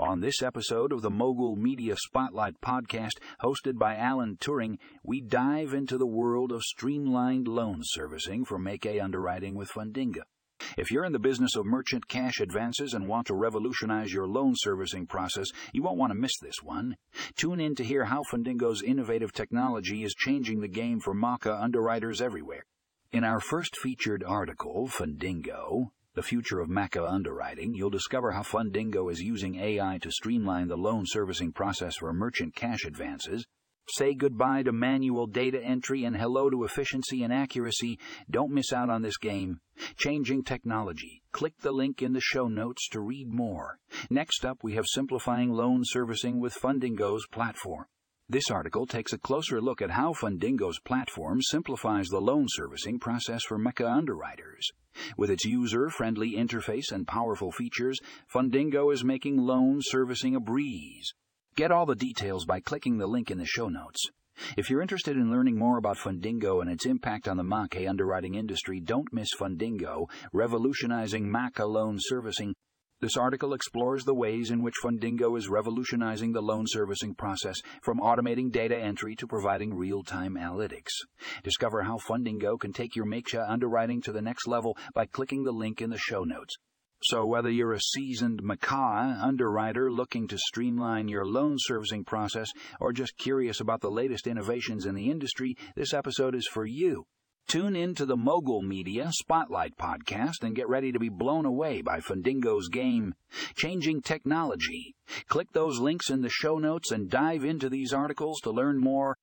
On this episode of the Mogul Media Spotlight podcast, hosted by Alan Turing, we dive into the world of streamlined loan servicing for MCA underwriting with Fundingo. If you're in the business of merchant cash advances and want to revolutionize your loan servicing process, you won't want to miss this one. Tune in to hear how Fundingo's innovative technology is changing the game for MCA underwriters everywhere. In our first featured article, Fundingo, the future of MCA underwriting, you'll discover how Fundingo is using AI to streamline the loan servicing process for merchant cash advances. Say goodbye to manual data entry and hello to efficiency and accuracy. Don't miss out on this game. Changing technology. Click the link in the show notes to read more. Next up, we have simplifying loan servicing with Fundingo's platform. This article takes a closer look at how Fundingo's platform simplifies the loan servicing process for MCA underwriters. With its user-friendly interface and powerful features, Fundingo is making loan servicing a breeze. Get all the details by clicking the link in the show notes. If you're interested in learning more about Fundingo and its impact on the MCA underwriting industry, don't miss Fundingo, revolutionizing MCA loan servicing this article explores the ways in which Fundingo is revolutionizing the loan servicing process, from automating data entry to providing real time analytics. Discover how Fundingo can take your MCA underwriting to the next level by clicking the link in the show notes. So, whether you're a seasoned MCA underwriter looking to streamline your loan servicing process or just curious about the latest innovations in the industry, this episode is for you. Tune in to the Mogul Media Spotlight podcast and get ready to be blown away by Fundingo's game, Changing Technology. Click those links in the show notes and dive into these articles to learn more